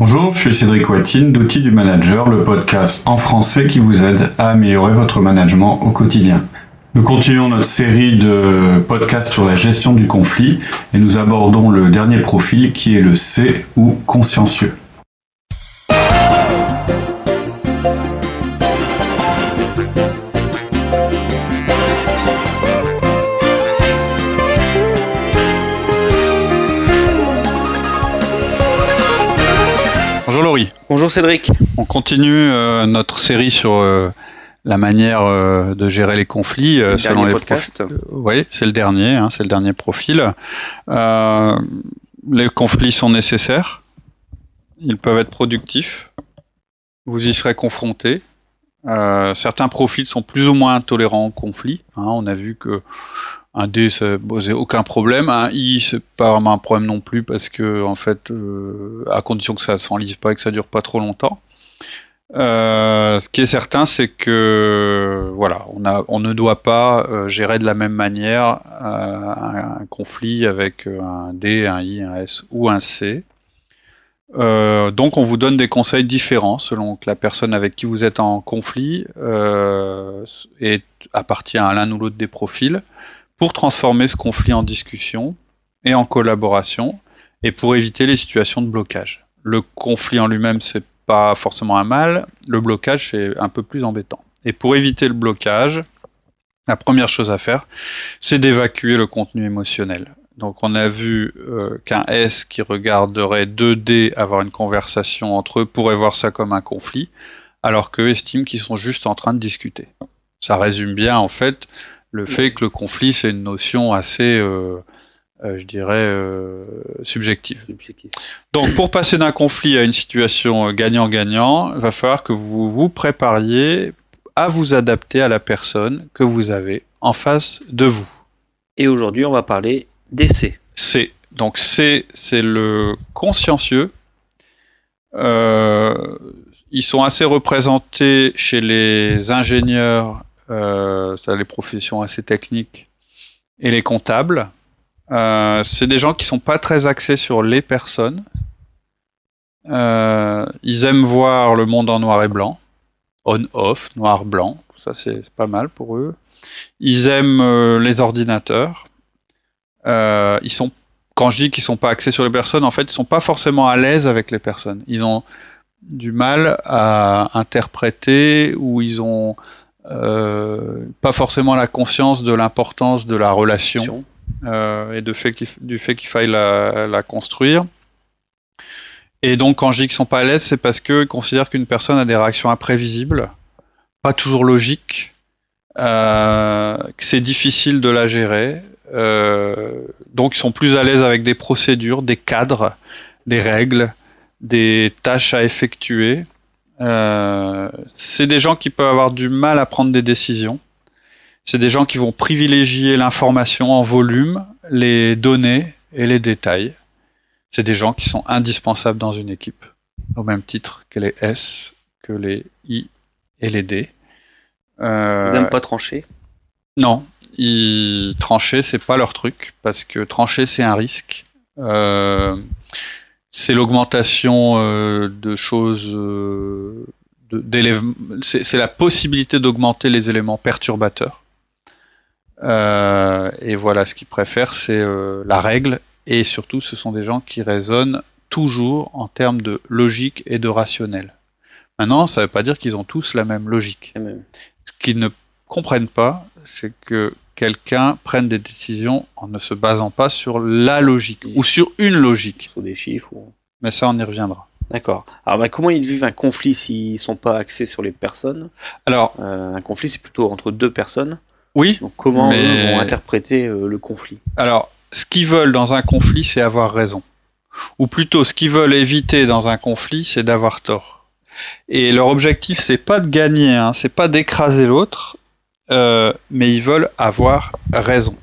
Bonjour, je suis Cédric Watine d'Outils du Manager, le podcast en français qui vous aide à améliorer votre management au quotidien. Nous continuons notre série de podcasts sur la gestion du conflit et nous abordons le dernier profil qui est le C ou consciencieux. Bonjour Cédric. On continue euh, notre série sur euh, la manière euh, de gérer les conflits le selon les podcast. profils. Oui, c'est le dernier, hein, c'est le dernier profil. les conflits sont nécessaires. Ils peuvent être productifs. Vous y serez confrontés. certains profils sont plus ou moins tolérants au conflit. hein. on a vu que un D, ça posait aucun problème. Un I, c'est pas vraiment un problème non plus parce que, en fait, euh, à condition que ça s'enlise pas et que ça dure pas trop longtemps. Euh, ce qui est certain, c'est que voilà, on, ne doit pas euh, gérer de la même manière un, conflit avec un D, un I, un S ou un C. Donc, on vous donne des conseils différents selon que la personne avec qui vous êtes en conflit appartient à l'un ou l'autre des profils pour transformer ce conflit en discussion et en collaboration et pour éviter les situations de blocage. Le conflit en lui-même, c'est pas forcément un mal, le blocage, c'est un peu plus embêtant. Et pour éviter le blocage, la première chose à faire, c'est d'évacuer le contenu émotionnel. Donc on a vu euh, qu'un S qui regarderait 2D avoir une conversation entre eux pourrait voir ça comme un conflit, alors qu'eux estiment qu'ils sont juste en train de discuter. Ça résume bien en fait le fait que le conflit c'est une notion assez, euh, euh, je dirais, euh, subjective. Donc pour passer d'un conflit à une situation gagnant-gagnant, il va falloir que vous vous prépariez à vous adapter à la personne que vous avez en face de vous. Et aujourd'hui, on va parler d'essai. C. Donc C, c'est le consciencieux. Ils sont assez représentés chez les ingénieurs, ça, les professions assez techniques, et les comptables. Euh, c'est des gens qui sont pas très axés sur les personnes. Euh, ils aiment voir le monde en noir et blanc, on-off, noir-blanc. Ça c'est pas mal pour eux. Ils aiment euh, les ordinateurs. Euh, ils sont, quand je dis qu'ils sont pas axés sur les personnes, en fait, ils sont pas forcément à l'aise avec les personnes. Ils ont du mal à interpréter ou ils ont euh, pas forcément la conscience de l'importance de la relation euh, et de fait qu'il- du fait qu'il faille la, la construire. Et donc, quand je dis qu'ils sont pas à l'aise, c'est parce qu'ils considèrent qu'une personne a des réactions imprévisibles, pas toujours logiques, euh, que c'est difficile de la gérer. euh, donc, ils sont plus à l'aise avec des procédures, des cadres, des règles, des tâches à effectuer. Euh, c'est des gens qui peuvent avoir du mal à prendre des décisions. C'est des gens qui vont privilégier l'information en volume, les données et les détails. C'est des gens qui sont indispensables dans une équipe, au même titre que les S, que les I et les D. Euh, Ils n'aiment pas trancher. non, ils trancher c'est pas leur truc parce que trancher c'est un risque. Euh, c'est l'augmentation euh, de choses, euh, c'est la possibilité d'augmenter les éléments perturbateurs. Euh, et voilà, ce qu'ils préfèrent, c'est la règle et surtout, ce sont des gens qui raisonnent toujours en termes de logique et de rationnel. Maintenant, ça ne veut pas dire qu'ils ont tous la même logique. Ce qu'ils ne comprennent pas, c'est que quelqu'un prenne des décisions en ne se basant pas sur la logique ou sur une logique. Sur des chiffres. ou- Mais ça, on y reviendra. D'accord. Alors, bah, comment ils vivent un conflit s'ils sont pas axés sur les personnes? Alors, Euh, Un conflit, c'est plutôt entre deux personnes? oui, Donc, comment Mais- eux vont interpréter euh, le conflit? Alors, ce qu'ils veulent dans un conflit, c'est avoir raison. Ou plutôt, ce qu'ils veulent éviter dans un conflit, c'est d'avoir tort. Et leur objectif, c'est pas de gagner, hein, c'est pas d'écraser l'autre, euh, mais ils veulent avoir raison.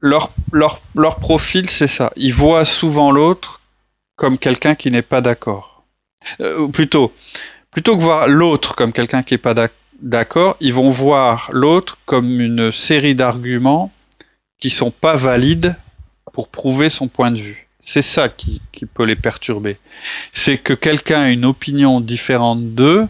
Leur, profil, c'est ça. Ils voient souvent l'autre comme quelqu'un qui n'est pas d'accord. Euh, plutôt, plutôt que voir l'autre comme quelqu'un qui n'est pas d'ac- d'accord, ils vont voir l'autre comme une série d'arguments qui sont pas valides pour prouver son point de vue. C'est ça qui peut les perturber. C'est que quelqu'un a une opinion différente d'eux,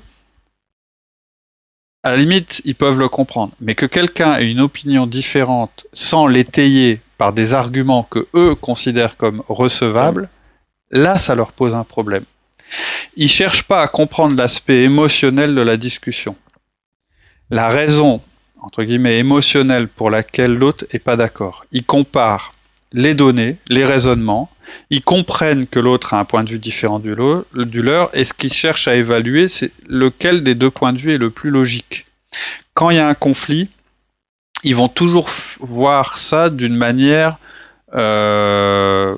à la limite, ils peuvent le comprendre. Mais que quelqu'un ait une opinion différente sans l'étayer par des arguments que eux considèrent comme recevables, là, ça leur pose un problème. Ils cherchent pas à comprendre l'aspect émotionnel de la discussion. La raison, entre guillemets, émotionnelle pour laquelle l'autre est pas d'accord. Ils comparent les données, les raisonnements, ils comprennent que l'autre a un point de vue différent du, leur, et ce qu'ils cherchent à évaluer, c'est lequel des deux points de vue est le plus logique. Quand il y a un conflit, ils vont toujours voir ça d'une manière euh,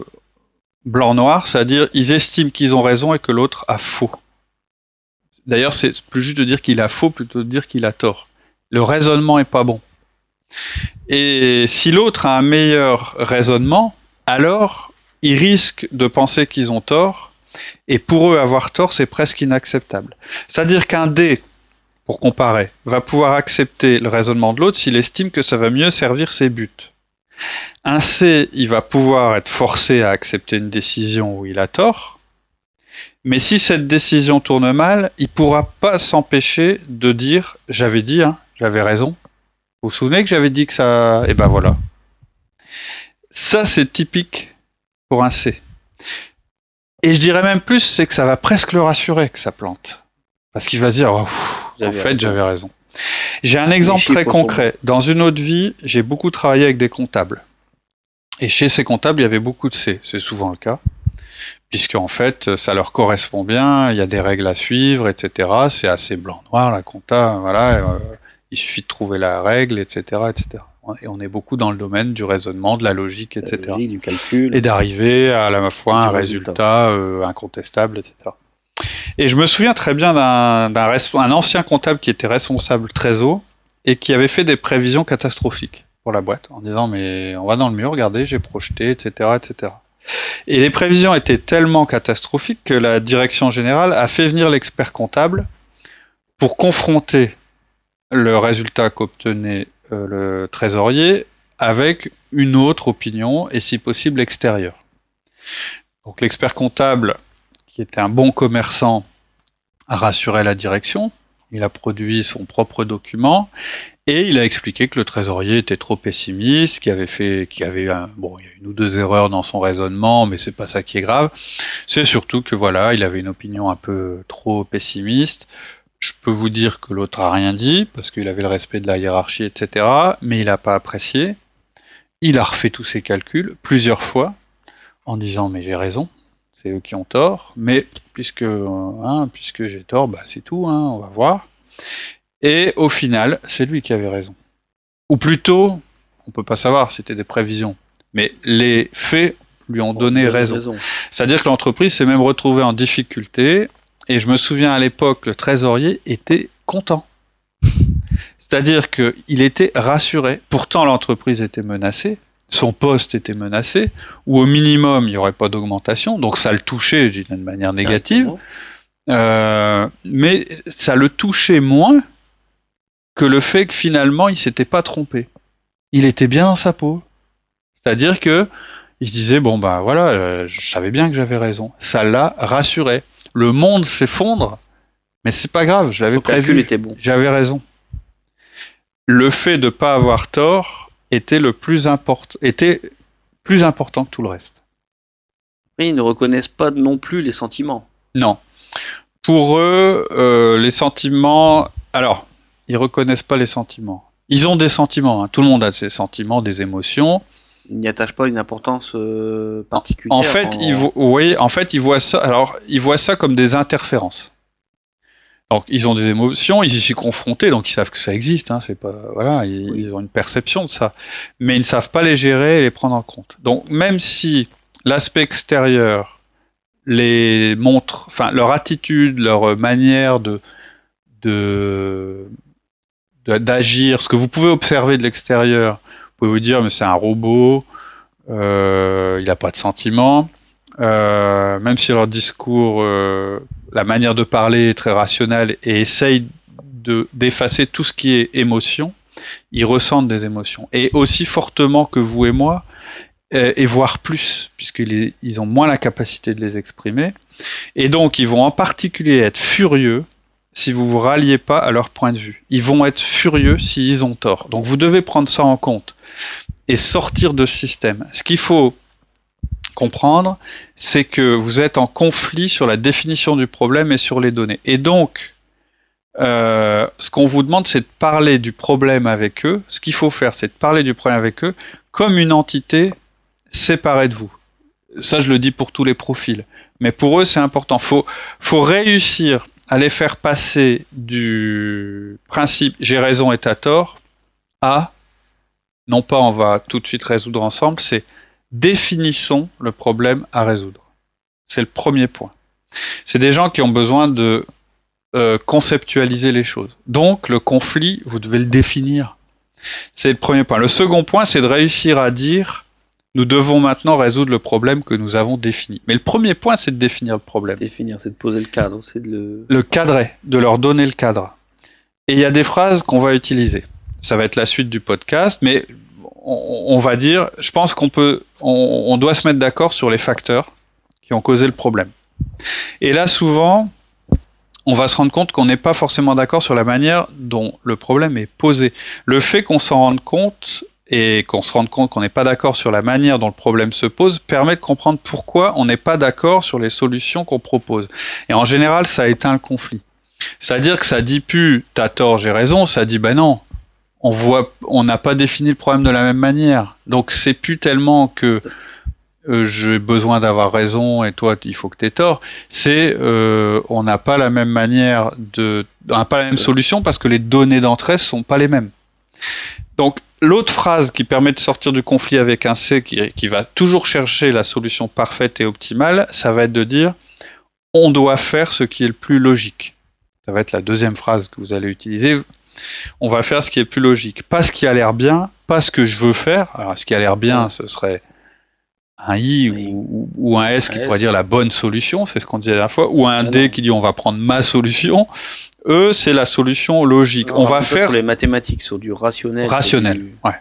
blanc-noir, c'est-à-dire ils estiment qu'ils ont raison et que l'autre a faux. D'ailleurs, c'est plus juste de dire qu'il a faux plutôt de dire qu'il a tort. Le raisonnement est pas bon. Et si l'autre a un meilleur raisonnement, alors ils risquent de penser qu'ils ont tort, et pour eux avoir tort, c'est presque inacceptable. C'est-à-dire qu'un D, pour comparer, va pouvoir accepter le raisonnement de l'autre s'il estime que ça va mieux servir ses buts. Un C, il va pouvoir être forcé à accepter une décision où il a tort, mais si cette décision tourne mal, il pourra pas s'empêcher de dire j'avais dit, hein, j'avais raison. Vous vous souvenez que j'avais dit que ça. Et ben voilà. Ça, c'est typique pour un C. Et je dirais même plus, c'est que ça va presque le rassurer que ça plante. Parce qu'il va se dire, oh, en fait, j'avais raison. J'ai un exemple très concret. Dans une autre vie, j'ai beaucoup travaillé avec des comptables. Et chez ces comptables, il y avait beaucoup de C. C'est souvent le cas. Puisque, en fait, ça leur correspond bien, il y a des règles à suivre, etc. C'est assez blanc-noir, la compta, voilà. Euh, il suffit de trouver la règle, etc., etc. Et on est beaucoup dans le domaine du raisonnement, de la logique, etc. du calcul. Et d'arriver à la fois à un résultat, euh, incontestable, etc. Et je me souviens très bien d'un un ancien comptable qui était responsable trésor et qui avait fait des prévisions catastrophiques pour la boîte en disant mais on va dans le mur, regardez, j'ai projeté, etc., etc. Et les prévisions étaient tellement catastrophiques que la direction générale a fait venir l'expert comptable pour confronter le résultat qu'obtenait le trésorier avec une autre opinion et si possible extérieure. Donc l'expert comptable, qui était un bon commerçant, a rassuré la direction. Il a produit son propre document et il a expliqué que le trésorier était trop pessimiste, qu'il avait fait, qu'il avait y une ou deux erreurs dans son raisonnement, mais c'est pas ça qui est grave. C'est surtout que voilà, il avait une opinion un peu trop pessimiste. Je peux vous dire que l'autre a rien dit, parce qu'il avait le respect de la hiérarchie, etc., mais il n'a pas apprécié. Il a refait tous ses calculs plusieurs fois, en disant mais j'ai raison, c'est eux qui ont tort, mais puisque, hein, puisque j'ai tort, bah, c'est tout, hein, on va voir. Et au final, c'est lui qui avait raison. Ou plutôt, on peut pas savoir, c'était des prévisions, mais les faits lui ont donné raison. raison. C'est-à-dire que l'entreprise s'est même retrouvée en difficulté et je me souviens à l'époque, le trésorier était content. C'est-à-dire qu'il était rassuré. Pourtant, l'entreprise était menacée, son poste était menacé, ou au minimum, il n'y aurait pas d'augmentation, donc ça le touchait d'une manière négative. Euh, mais ça le touchait moins que le fait que finalement, il s'était pas trompé. Il était bien dans sa peau. C'est-à-dire que il se disait bon ben voilà, euh, je savais bien que j'avais raison. Ça l'a rassuré le monde s'effondre, mais c'est pas grave, j'avais prévu, était bon. j'avais raison. Le fait de pas avoir tort était le plus important, était plus important que tout le reste. Mais ils ne reconnaissent pas non plus les sentiments. Non. Pour eux, euh, les sentiments. Alors, ils reconnaissent pas les sentiments. Ils ont des sentiments. Hein. Tout le monde a ses sentiments, des émotions il n'y attache pas une importance euh, particulière. En fait, il oui, en fait, ils voient ça. Alors, ils voient ça comme des interférences. Donc, ils ont des émotions, ils y sont confrontés, donc ils savent que ça existe. Hein, c'est pas, voilà, ils, ont une perception de ça, mais ils ne savent pas les gérer et les prendre en compte. Donc, même si l'aspect extérieur les montre, enfin, leur attitude, leur manière de de d'agir, ce que vous pouvez observer de l'extérieur, pouvez vous dire, mais c'est un robot, euh, il n'a pas de sentiments. Euh, même si leur discours, euh, la manière de parler est très rationnelle et essaye de d'effacer tout ce qui est émotion, ils ressentent des émotions. Et aussi fortement que vous et moi, et, et voire plus, puisqu'ils ils ont moins la capacité de les exprimer. Et donc, ils vont en particulier être furieux si vous vous ralliez pas à leur point de vue. Ils vont être furieux s'ils ont tort. Donc, vous devez prendre ça en compte et sortir de ce système. Ce qu'il faut comprendre, c'est que vous êtes en conflit sur la définition du problème et sur les données. Et donc, euh, ce qu'on vous demande, c'est de parler du problème avec eux. Ce qu'il faut faire, c'est de parler du problème avec eux comme une entité séparée de vous. Ça, je le dis pour tous les profils. Mais pour eux, c'est important. Faut, faut réussir à les faire passer du principe j'ai raison et t'as tort à non pas on va tout de suite résoudre ensemble, c'est définissons le problème à résoudre. C'est le premier point. C'est des gens qui ont besoin de euh, conceptualiser les choses. Donc le conflit, vous devez le définir. C'est le premier point. Le second point, c'est de réussir à dire nous devons maintenant résoudre le problème que nous avons défini. Mais le premier point, c'est de définir le problème. Définir, c'est de poser le cadre, c'est de le... Le cadrer, de leur donner le cadre. Et il y a des phrases qu'on va utiliser. Ça va être la suite du podcast, mais on, va dire, je pense qu'on peut, on, on doit se mettre d'accord sur les facteurs qui ont causé le problème. Et là, souvent, on va se rendre compte qu'on n'est pas forcément d'accord sur la manière dont le problème est posé. Le fait qu'on s'en rende compte et qu'on se rende compte qu'on n'est pas d'accord sur la manière dont le problème se pose permet de comprendre pourquoi on n'est pas d'accord sur les solutions qu'on propose. Et en général, ça éteint le conflit. C'est-à-dire que ça dit plus t'as tort, j'ai raison, ça dit ben non, on voit, on n'a pas défini le problème de la même manière. Donc c'est plus tellement que euh, j'ai besoin d'avoir raison et toi il faut que tu aies tort. C'est euh, on n'a pas la même manière de, on n'a pas la même solution parce que les données d'entrée sont pas les mêmes. Donc l'autre phrase qui permet de sortir du conflit avec un C qui, qui va toujours chercher la solution parfaite et optimale, ça va être de dire on doit faire ce qui est le plus logique. Ça va être la deuxième phrase que vous allez utiliser. On va faire ce qui est plus logique. Pas ce qui a l'air bien, pas ce que je veux faire. Alors, ce qui a l'air bien, ce serait un I ou, ou un S qui Un pourrait S. dire la bonne solution, c'est ce qu'on disait la dernière fois, ou un Ah D non. qui dit on va prendre ma solution. Eux, c'est la solution logique. on va faire sur les mathématiques, sur du rationnel. rationnel. du- Ouais.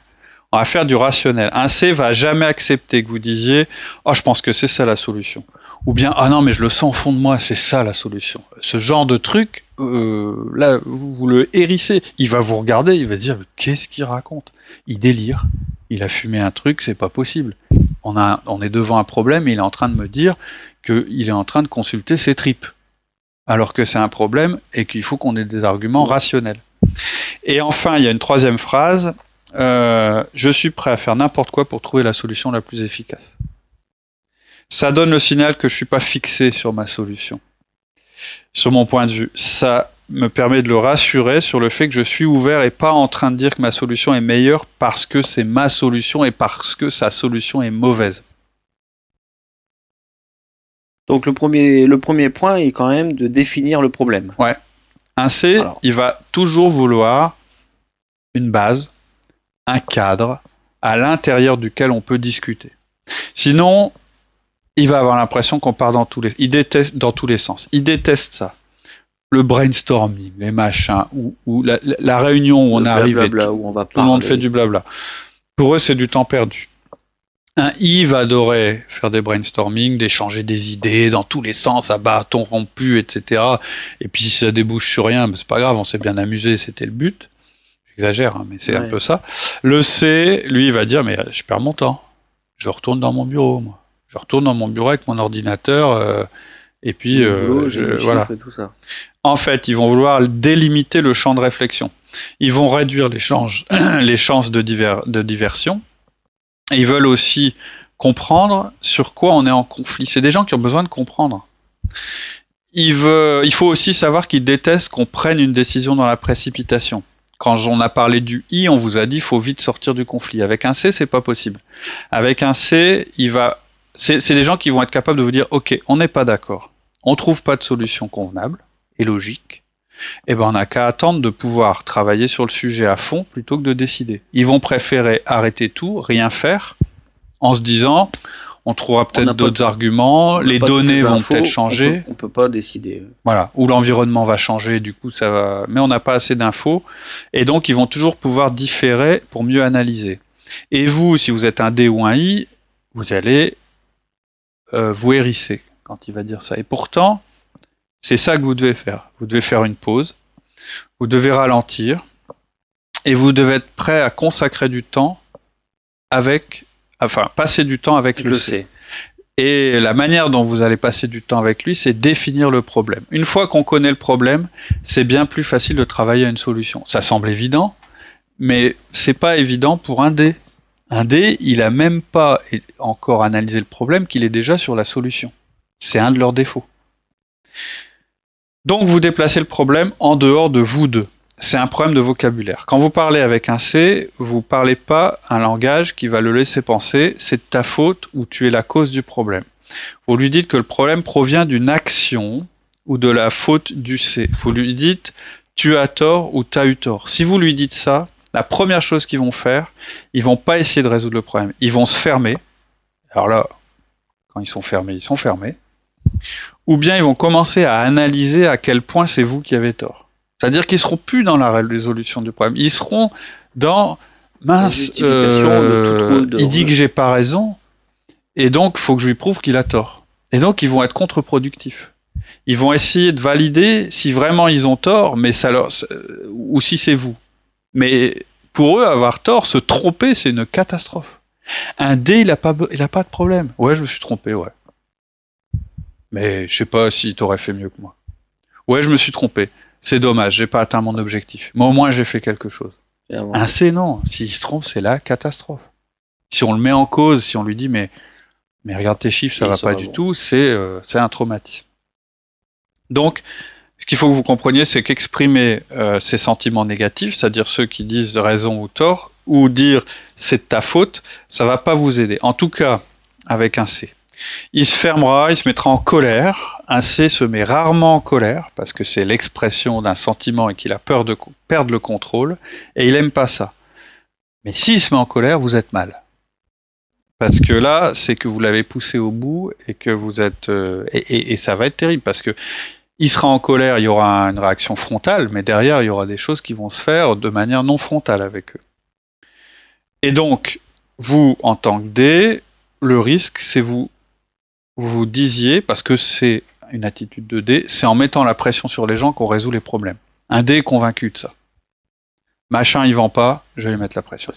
On va faire du rationnel. Un C va jamais accepter que vous disiez "Oh, je pense que c'est ça la solution." Ou bien "Ah non, mais je le sens au fond de moi, c'est ça la solution." Ce genre de truc euh, là vous, le hérissez, il va vous regarder, il va dire "Qu'est-ce qu'il raconte? Il délire. Il a fumé un truc, c'est pas possible." On est devant un problème et il est en train de me dire qu'il est en train de consulter ses tripes. Alors que c'est un problème et qu'il faut qu'on ait des arguments rationnels. Et enfin, il y a une troisième phrase euh, je suis prêt à faire n'importe quoi pour trouver la solution la plus efficace. Ça donne le signal que je suis pas fixé sur ma solution, sur mon point de vue. Ça me permet de le rassurer sur le fait que je suis ouvert et pas en train de dire que ma solution est meilleure parce que c'est ma solution et parce que sa solution est mauvaise. Donc le premier, le premier point est quand même de définir le problème. Un C, Alors. il va toujours vouloir une base, un cadre à l'intérieur duquel on peut discuter. Sinon, il va avoir l'impression qu'on part dans tous les, il déteste dans tous les sens. Il déteste ça. Le brainstorming, les machins, ou, ou la, réunion où on arrive et tout, où on va tout le monde fait du blabla. Pour eux, c'est du temps perdu. Un I va adorer faire des brainstorming, d'échanger des idées dans tous les sens, à bâton rompu, etc. Et puis si ça débouche sur rien, ben, c'est pas grave, on s'est bien amusé, c'était le but. J'exagère, hein, mais c'est un peu ça. Le C, lui, il va dire, mais je perds mon temps. Je retourne dans mon bureau, moi. Je retourne dans mon bureau avec mon ordinateur, euh, et puis euh, boulot, je- voilà. tout ça. En fait, ils vont vouloir délimiter le champ de réflexion. Ils vont réduire les, chances- les chances de, diver- de diversion. Et ils veulent aussi comprendre sur quoi on est en conflit. C'est des gens qui ont besoin de comprendre. Il, veut, il faut aussi savoir qu'ils détestent qu'on prenne une décision dans la précipitation. Quand on a parlé du I, on vous a dit faut vite sortir du conflit. Avec un C, c'est pas possible. Avec un C, il va. C'est des gens qui vont être capables de vous dire ok, on n'est pas d'accord, on trouve pas de solution convenable et logique. Eh ben, on n'a qu'à attendre de pouvoir travailler sur le sujet à fond plutôt que de décider. Ils vont préférer arrêter tout, rien faire, en se disant on trouvera On peut-être d'autres arguments, On les données vont peut-être on changer. peut- On peut, pas décider. Voilà, ou l'environnement va changer, du coup ça va. Mais on n'a pas assez d'infos, et donc ils vont toujours pouvoir différer pour mieux analyser. Et vous, si vous êtes un D ou un I, vous allez euh, vous hérisser quand il va dire ça. Et pourtant, c'est ça que vous devez faire. Vous devez faire une pause, vous devez ralentir, et vous devez être prêt à consacrer du temps avec, enfin, passer du temps avec le, le C. C. Et la manière dont vous allez passer du temps avec lui, c'est définir le problème. Une fois qu'on connaît le problème, c'est bien plus facile de travailler à une solution. Ça semble évident, mais c'est pas évident pour un D. Un D, il a même pas encore analysé le problème qu'il est déjà sur la solution. C'est un de leurs défauts. Donc vous déplacez le problème en dehors de vous deux. C'est un problème de vocabulaire. Quand vous parlez avec un C, vous parlez pas un langage qui va le laisser penser c'est de ta faute ou tu es la cause du problème. Vous lui dites que le problème provient d'une action ou de la faute du C. Vous lui dites tu as tort ou tu as eu tort. Si vous lui dites ça, la première chose qu'ils vont faire, ils vont pas essayer de résoudre le problème. Ils vont se fermer. Alors là, quand ils sont fermés, ils sont fermés. Ou bien ils vont commencer à analyser à quel point c'est vous qui avez tort. C'est-à-dire qu'ils seront plus dans la résolution du problème. Ils seront dans mince. euh, de il dit que j'ai pas raison, et donc faut que je lui prouve qu'il a tort. Et donc ils vont être contre-productifs. Ils vont essayer de valider si vraiment ils ont tort, mais ça leur, euh, ou si c'est vous. Mais pour eux, avoir tort, se tromper, c'est une catastrophe. Un D, il a pas, be- il a pas de problème. Ouais, je me suis trompé, ouais. Mais je sais pas si t'aurais fait mieux que moi. Ouais, je me suis trompé. C'est dommage, j'ai pas atteint mon objectif. Mais au moins, j'ai fait quelque chose. Un C, non. S'il se trompe, c'est la catastrophe. Si on le met en cause, si on lui dit, mais, mais regarde tes chiffres, ça Et va pas va du bon. tout, c'est euh, c'est un traumatisme. Donc, ce qu'il faut que vous compreniez, c'est qu'exprimer euh, ces sentiments négatifs, c'est-à-dire ceux qui disent raison ou tort, ou dire c'est ta faute, ça va pas vous aider. En tout cas, avec un C. Il se fermera, il se mettra en colère. Un C se met rarement en colère parce que c'est l'expression d'un sentiment et qu'il a peur de perdre le contrôle et il aime pas ça. Mais s'il se met en colère, vous êtes mal. Parce que là, c'est que vous l'avez poussé au bout et que vous êtes euh, et- et ça va être terrible parce que il sera en colère, il y aura une réaction frontale, mais derrière il y aura des choses qui vont se faire de manière non frontale avec eux. Et donc, vous en tant que D, le risque, c'est vous vous disiez, parce que c'est une attitude de D, c'est en mettant la pression sur les gens qu'on résout les problèmes. Un D est convaincu de ça. Machin, il vend pas, je vais lui mettre la pression.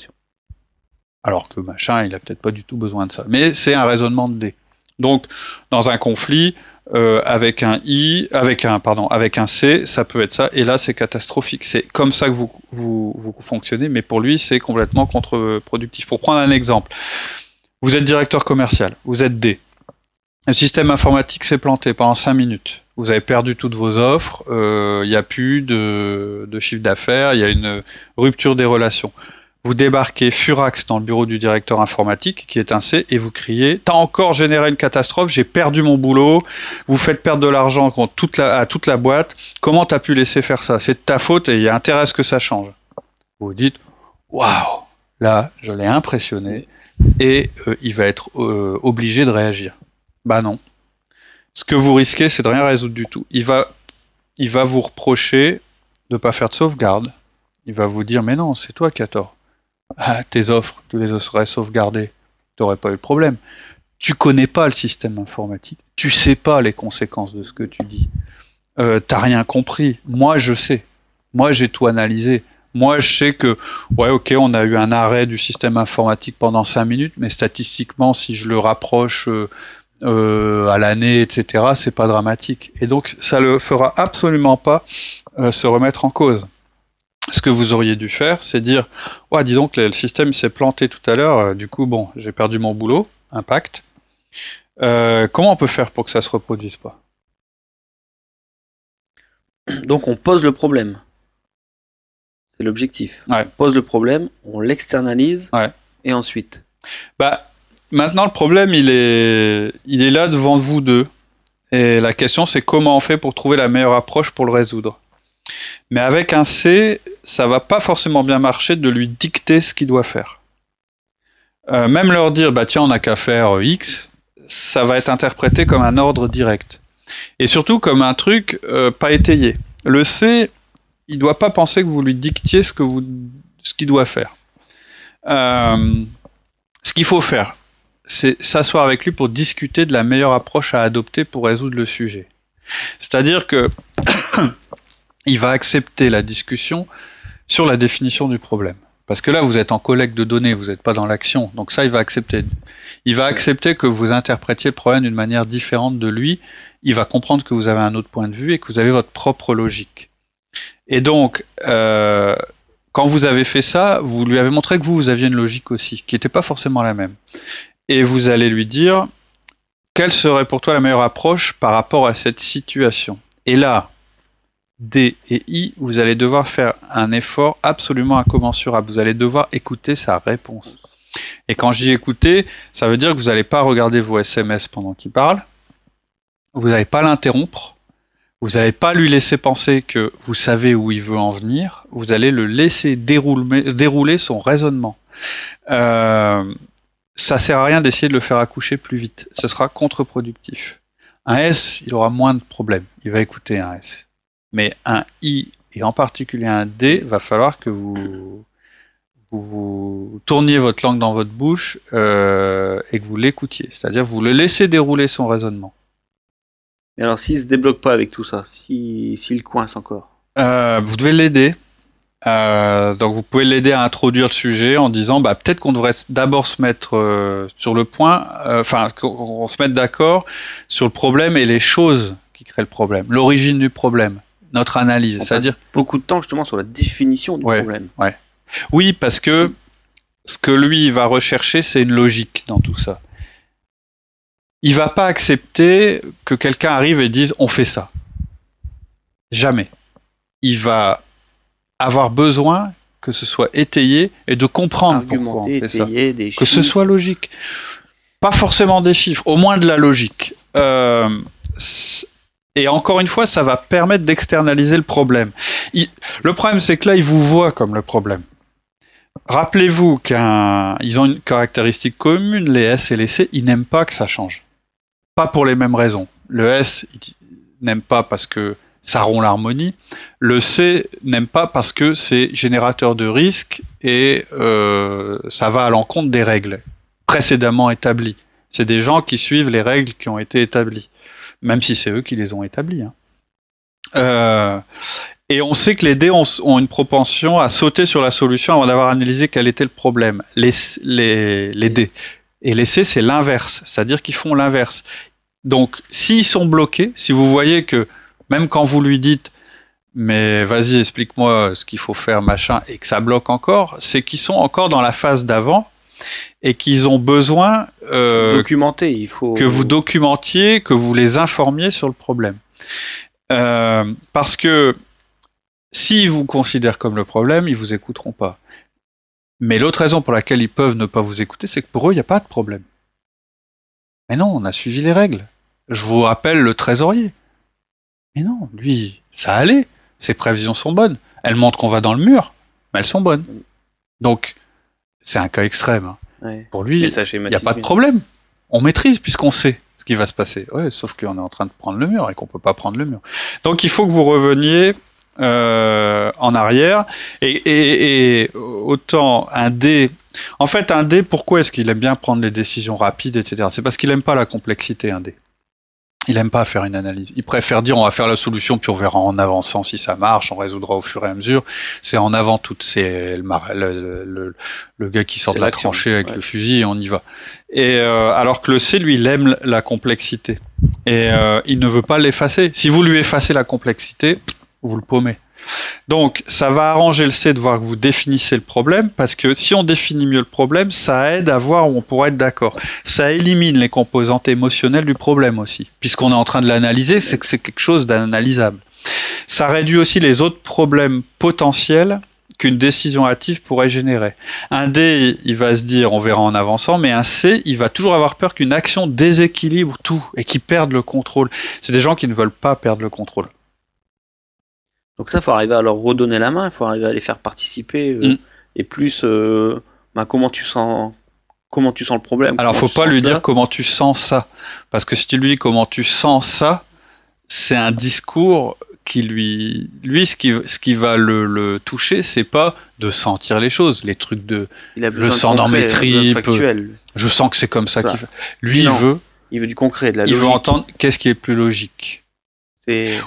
Alors que machin, il a peut-être pas du tout besoin de ça. Mais c'est un raisonnement de D. Donc, dans un conflit, euh, avec un I, avec un, pardon, avec un C, ça peut être ça. Et là, c'est catastrophique. C'est comme ça que vous, vous, vous fonctionnez, mais pour lui, c'est complètement contre-productif. Pour prendre un exemple, vous êtes directeur commercial, vous êtes D. Le système informatique s'est planté pendant 5 minutes. Vous avez perdu toutes vos offres, euh, il n'y a plus de, de chiffre d'affaires, il y a une rupture des relations. Vous débarquez furax dans le bureau du directeur informatique, qui est un C, et vous criez T'as encore généré une catastrophe, j'ai perdu mon boulot, vous faites perdre de l'argent contre toute la- à toute la boîte, comment t'as pu laisser faire ça? C'est de ta faute et il y a intérêt à ce que ça change. Vous dites Waouh Là, je l'ai impressionné, et euh, il va être euh, obligé de réagir. Bah non. Ce que vous risquez, c'est de rien résoudre du tout. Il va, il va vous reprocher de pas faire de sauvegarde. Il va vous dire, mais non, c'est toi qui as tort. Ah, tes offres, tu les aurais sauvegardées. T'aurais pas eu de problème. Tu connais pas le système informatique. Tu sais pas les conséquences de ce que tu dis. Euh, T'as rien compris. Moi, je sais. Moi, j'ai tout analysé. Moi, je sais que, ouais, ok, on a eu un arrêt du système informatique pendant 5 minutes, mais statistiquement, si je le rapproche euh, euh, à l'année, etc., c'est pas dramatique. Et donc, ça le fera absolument pas se remettre en cause. Ce que vous auriez dû faire, c'est dire, ouais, dis donc, le système s'est planté tout à l'heure, euh, du coup, bon, j'ai perdu mon boulot, impact. Euh, comment on peut faire pour que ça se reproduise pas? Donc on pose le problème. C'est l'objectif. Ouais. On pose le problème, on l'externalise, Ouais. et ensuite. Bah, maintenant, le problème, il est, il est là devant vous deux. Et la question, c'est comment on fait pour trouver la meilleure approche pour le résoudre? Mais avec un C, ça va pas forcément bien marcher de lui dicter ce qu'il doit faire. Euh, même leur dire, bah tiens, on n'a qu'à faire euh, X, ça va être interprété comme un ordre direct. Et surtout comme un truc euh, pas étayé. Le C, il doit pas penser que vous lui dictiez ce qu'il doit faire. Ce qu'il faut faire, c'est s'asseoir avec lui pour discuter de la meilleure approche à adopter pour résoudre le sujet. C'est-à-dire que il va accepter la discussion sur la définition du problème. Parce que là, vous êtes en collecte de données, vous n'êtes pas dans l'action. Donc ça, il va accepter. Il va accepter que vous interprétiez le problème d'une manière différente de lui. Il va comprendre que vous avez un autre point de vue et que vous avez votre propre logique. Et donc, euh, quand vous avez fait ça, vous lui avez montré que vous, vous aviez une logique aussi, qui n'était pas forcément la même. Et vous allez lui dire, quelle serait pour toi la meilleure approche par rapport à cette situation? Et là, D et I, vous allez devoir faire un effort absolument incommensurable. Vous allez devoir écouter sa réponse. Et quand dis écouter, ça veut dire que vous n'allez pas regarder vos SMS pendant qu'il parle. Vous n'allez pas l'interrompre. Vous n'allez pas lui laisser penser que vous savez où il veut en venir. Vous allez le laisser dérouler, son raisonnement. Euh, ça sert à rien d'essayer de le faire accoucher plus vite. Ce sera contre-productif. Un S, il aura moins de problèmes. Il va écouter un S mais un I et en particulier un D, va falloir que vous, vous, tourniez votre langue dans votre bouche euh, et que vous l'écoutiez. C'est-à-dire vous le laissez dérouler son raisonnement. Et alors s'il se débloque pas avec tout ça, s'il coince encore? Euh, Vous devez l'aider. Euh, donc vous pouvez l'aider à introduire le sujet en disant bah, peut-être qu'on devrait d'abord se mettre sur le point, enfin qu'on se mette d'accord sur le problème et les choses qui créent le problème, l'origine du problème notre analyse. C'est-à-dire beaucoup de temps justement sur la définition du problème. Ouais. Oui, parce que ce que lui va rechercher, c'est une logique dans tout ça. Il va pas accepter que quelqu'un arrive et dise on fait ça. Jamais. Il va avoir besoin que ce soit étayé et de comprendre pourquoi on fait ça. que ce soit logique. Pas forcément des chiffres, au moins de la logique. Euh, et encore une fois, ça va permettre d'externaliser le problème. le problème, c'est que là, ils vous voient comme le problème. Rappelez-vous qu'ils ont une caractéristique commune, les S et les C, ils n'aiment pas que ça change. Pas pour les mêmes raisons. Le S n'aime pas parce que ça rompt l'harmonie. Le C n'aime pas parce que c'est générateur de risques et euh, ça va à l'encontre des règles précédemment établies. C'est des gens qui suivent les règles qui ont été établies même si c'est eux qui les ont établis. Hein. Euh, et on sait que les dés ont, une propension à sauter sur la solution avant d'avoir analysé quel était le problème. Les, les, les dés. Et les C, c'est l'inverse, c'est-à-dire qu'ils font l'inverse. Donc, s'ils sont bloqués, si vous voyez que même quand vous lui dites mais vas-y, explique-moi ce qu'il faut faire, machin, et que ça bloque encore, c'est qu'ils sont encore dans la phase d'avant et qu'ils ont besoin euh, documenter. Il faut que vous documentiez, que vous les informiez sur le problème. Euh, parce que s'ils vous considèrent comme le problème, ils vous écouteront pas. Mais l'autre raison pour laquelle ils peuvent ne pas vous écouter, c'est que pour eux, il n'y a pas de problème. Mais non, on a suivi les règles. Je vous rappelle le trésorier. Mais non, lui, ça allait. Ses prévisions sont bonnes. Elles montrent qu'on va dans le mur, mais elles sont bonnes. Donc, c'est un cas extrême. Hein. Pour lui, il n'y a pas de problème. On maîtrise puisqu'on sait ce qui va se passer. Ouais, sauf qu'on est en train de prendre le mur et qu'on peut pas prendre le mur. Donc il faut que vous reveniez euh, en arrière et, autant un dé. En fait, un dé, pourquoi est-ce qu'il aime bien prendre les décisions rapides, etc. C'est parce qu'il aime pas la complexité, un dé il aime pas faire une analyse. Il préfère dire on va faire la solution puis on verra en avançant si ça marche, on résoudra au fur et à mesure. C'est en avant tout. C'est le, le, gars qui sort de la tranchée avec le fusil et on y va. Et euh, alors que le C lui il aime la complexité et euh, il ne veut pas l'effacer. Si vous lui effacez la complexité, vous le paumez. Donc, ça va arranger le C de voir que vous définissez le problème, parce que si on définit mieux le problème, ça aide à voir où on pourrait être d'accord. Ça élimine les composantes émotionnelles du problème aussi, puisqu'on est en train de l'analyser, c'est que c'est quelque chose d'analysable. Ça réduit aussi les autres problèmes potentiels qu'une décision hâtive pourrait générer. Un D, il va se dire, on verra en avançant, mais un C, il va toujours avoir peur qu'une action déséquilibre tout et qu'il perde le contrôle. C'est des gens qui ne veulent pas perdre le contrôle. Donc ça, faut arriver à leur redonner la main, il faut arriver à les faire participer. Euh, mm. Et plus, euh, bah, comment tu sens comment tu sens le problème. Alors, faut pas lui dire comment tu sens ça, parce que si tu lui dis comment tu sens ça, c'est un discours qui lui, lui, ce qui, ce qui va le, le toucher, c'est pas de sentir les choses, les trucs de le sang dans mes tripes. Je sens que c'est comme ça, Ça. qu'il veut. Lui, il veut, Il veut du concret, de la il logique. veut entendre qu'est-ce qui est plus logique.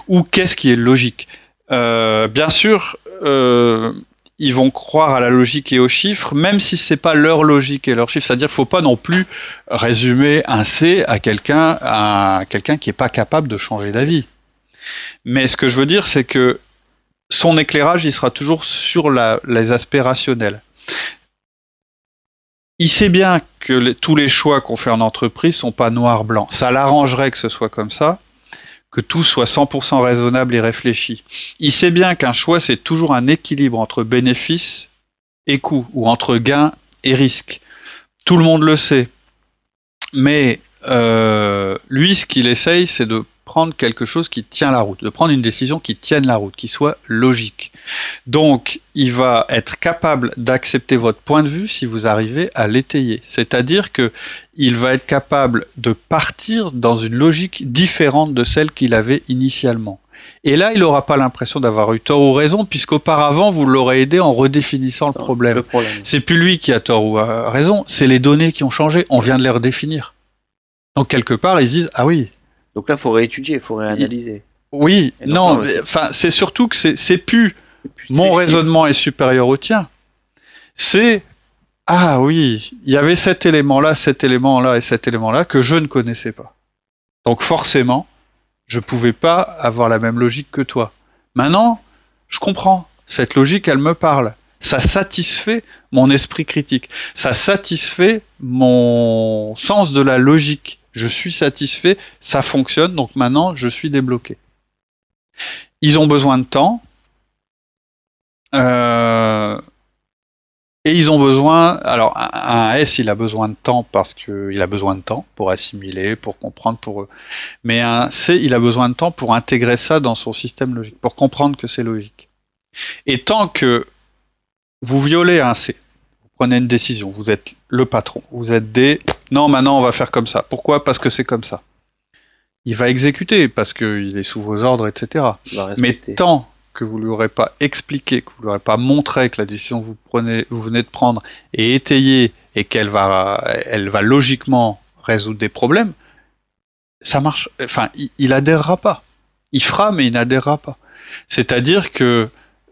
Ou qu'est-ce qui est logique. Euh, bien sûr, euh, ils vont croire à la logique et aux chiffres, même si c'est pas leur logique et leurs chiffres. C'est-à-dire, faut pas non plus résumer un C à quelqu'un, à quelqu'un qui est pas capable de changer d'avis. Mais ce que je veux dire, c'est que son éclairage, il sera toujours sur les aspects rationnels. Il sait bien que tous les choix qu'on fait en entreprise sont pas noir-blanc. Ça l'arrangerait que ce soit comme ça, que tout soit 100% raisonnable et réfléchi. Il sait bien qu'un choix, c'est toujours un équilibre entre bénéfice et coût, ou entre gain et risque. Tout le monde le sait. Mais euh, lui, ce qu'il essaye, c'est de prendre quelque chose qui tient la route, de prendre une décision qui tienne la route, qui soit logique. Donc, il va être capable d'accepter votre point de vue si vous arrivez à l'étayer. C'est-à-dire que il va être capable de partir dans une logique différente de celle qu'il avait initialement. Et là, il n'aura pas l'impression d'avoir eu tort ou raison, puisqu'auparavant, vous l'aurez aidé en redéfinissant le problème. C'est plus lui qui a tort ou a raison, c'est les données qui ont changé. On vient de les redéfinir. Donc quelque part, ils se disent ah oui, Donc là, il faut réétudier, il faut réanalyser. oui, donc, non, enfin c'est surtout que c'est plus mon raisonnement est supérieur au tien. C'est ah oui, il y avait cet élément-là, cet élément-là et cet élément-là que je ne connaissais pas. Donc forcément, je pouvais pas avoir la même logique que toi. Maintenant, je comprends. Cette logique, elle me parle. Ça satisfait mon esprit critique. Ça satisfait mon sens de la logique. Je suis satisfait, ça fonctionne, donc maintenant je suis débloqué. Ils ont besoin de temps. Euh, et ils ont besoin. Alors, un, un S, il a besoin de temps parce qu'il a besoin de temps pour assimiler, pour comprendre, pour. eux. Mais un C, il a besoin de temps pour intégrer ça dans son système logique, pour comprendre que c'est logique. Et tant que vous violez un C, vous prenez une décision, vous êtes le patron, vous êtes des. Non, maintenant on va faire comme ça. Pourquoi? Parce que c'est comme ça. Il va exécuter parce qu'il est sous vos ordres, etc. Mais tant que vous lui aurez pas expliqué, que vous lui aurez pas montré que la décision que vous prenez, vous venez de prendre est étayée et qu'elle va, elle va logiquement résoudre des problèmes, ça marche. Enfin, il, il adhérera pas. Il fera, mais il n'adhérera pas. C'est-à-dire que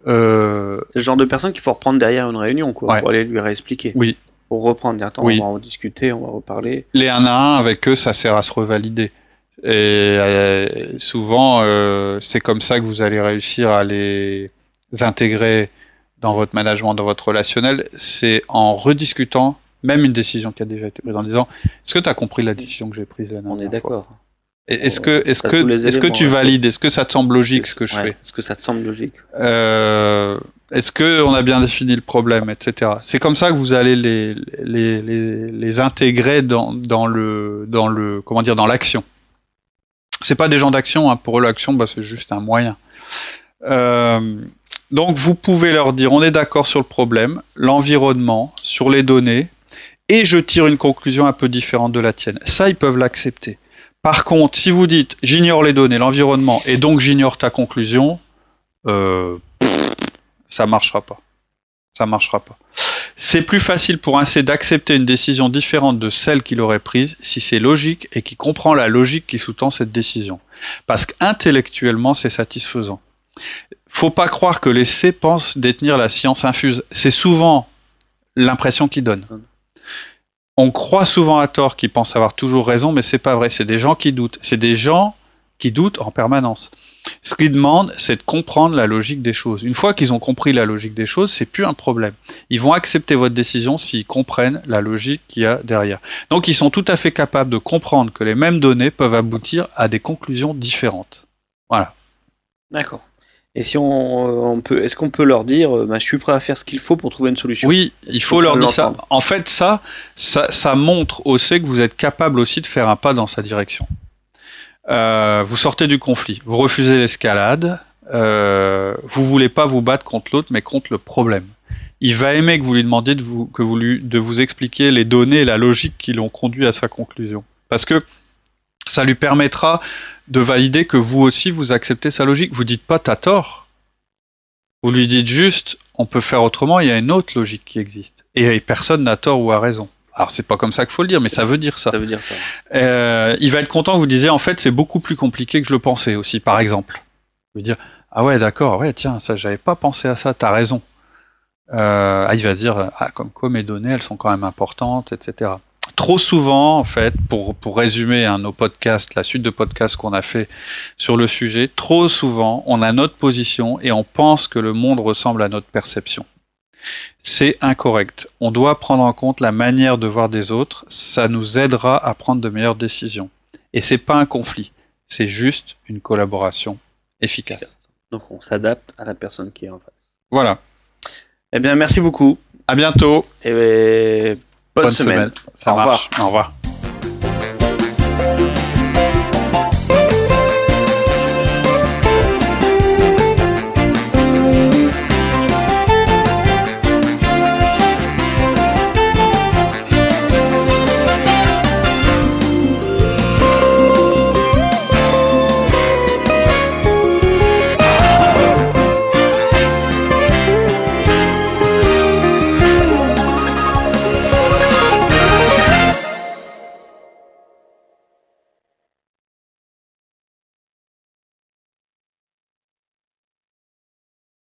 euh, C'est le genre de personne qu'il faut reprendre derrière une réunion, quoi, Ouais. pour aller lui réexpliquer. Oui. Pour reprendre, dire, attends, Oui. on va en discuter, on va reparler. les 1 à 1 avec eux, ça sert à se revalider. Et euh, souvent, euh, c'est comme ça que vous allez réussir à les intégrer dans votre management, dans votre relationnel. C'est en rediscutant même une décision qui a déjà été prise, en disant Est-ce que tu as compris la décision que j'ai prise la On est d'accord. Est-ce que, est-ce les que, est-ce que tu valides? Est-ce que ça te semble logique ce que je Ouais. fais? Est-ce que ça te semble logique? Euh, Est-ce que on a bien défini le problème, etc. C'est comme ça que vous allez les, intégrer dans, dans le dans le dans l'action. C'est pas des gens d'action, hein. pour eux l'action, bah, c'est juste un moyen. Euh, donc vous pouvez leur dire on est d'accord sur le problème, l'environnement, sur les données, et je tire une conclusion un peu différente de la tienne. Ça, ils peuvent l'accepter. Par contre, si vous dites j'ignore les données, l'environnement, et donc j'ignore ta conclusion, euh, ça marchera pas. Ça marchera pas. C'est plus facile pour un C d'accepter une décision différente de celle qu'il aurait prise si c'est logique et qu'il comprend la logique qui sous-tend cette décision. Parce qu'intellectuellement, c'est satisfaisant. Faut pas croire que les C pensent détenir la science infuse. C'est souvent l'impression qu'ils donnent. On croit souvent à tort qu'ils pensent avoir toujours raison, mais c'est pas vrai. C'est des gens qui doutent. C'est des gens qui doutent en permanence. Ce qu'ils demandent, c'est de comprendre la logique des choses. Une fois qu'ils ont compris la logique des choses, c'est plus un problème. Ils vont accepter votre décision s'ils comprennent la logique qu'il y a derrière. Donc ils sont tout à fait capables de comprendre que les mêmes données peuvent aboutir à des conclusions différentes. Voilà. D'accord. Et si on, euh, on peut, est-ce qu'on peut leur dire, euh, bah, je suis prêt à faire ce qu'il faut pour trouver une solution? Oui, il faut Faut leur dire ça. En fait, ça, ça, ça montre aussi que vous êtes capable aussi de faire un pas dans sa direction. Euh, vous sortez du conflit, vous refusez l'escalade, euh, vous voulez pas vous battre contre l'autre, mais contre le problème. Il va aimer que vous lui demandiez de vous, que vous lui, de vous expliquer les données et la logique qui l'ont conduit à sa conclusion. Parce que ça lui permettra de valider que vous aussi vous acceptez sa logique. Vous dites pas t'as tort. Vous lui dites juste on peut faire autrement, il y a une autre logique qui existe. Et personne n'a tort ou a raison. Alors c'est pas comme ça qu'il faut le dire, mais ça veut dire ça. Ça veut dire ça. Euh, il va être content que vous disiez en fait c'est beaucoup plus compliqué que je le pensais aussi, par exemple. Veux dire ah ouais d'accord, ouais tiens ça j'avais pas pensé à ça, t'as raison. Euh, ah, il va dire ah comme quoi mes données elles sont quand même importantes, etc. Trop souvent en fait, pour pour résumer hein, nos podcasts, la suite de podcasts qu'on a fait sur le sujet, trop souvent on a notre position et on pense que le monde ressemble à notre perception c'est incorrect. On doit prendre en compte la manière de voir des autres, ça nous aidera à prendre de meilleures décisions. Et c'est pas un conflit, c'est juste une collaboration efficace. Donc on s'adapte à la personne qui est en face. Voilà. Eh bien, merci beaucoup. À bientôt. Et bonne, semaine. Ça marche. Au revoir.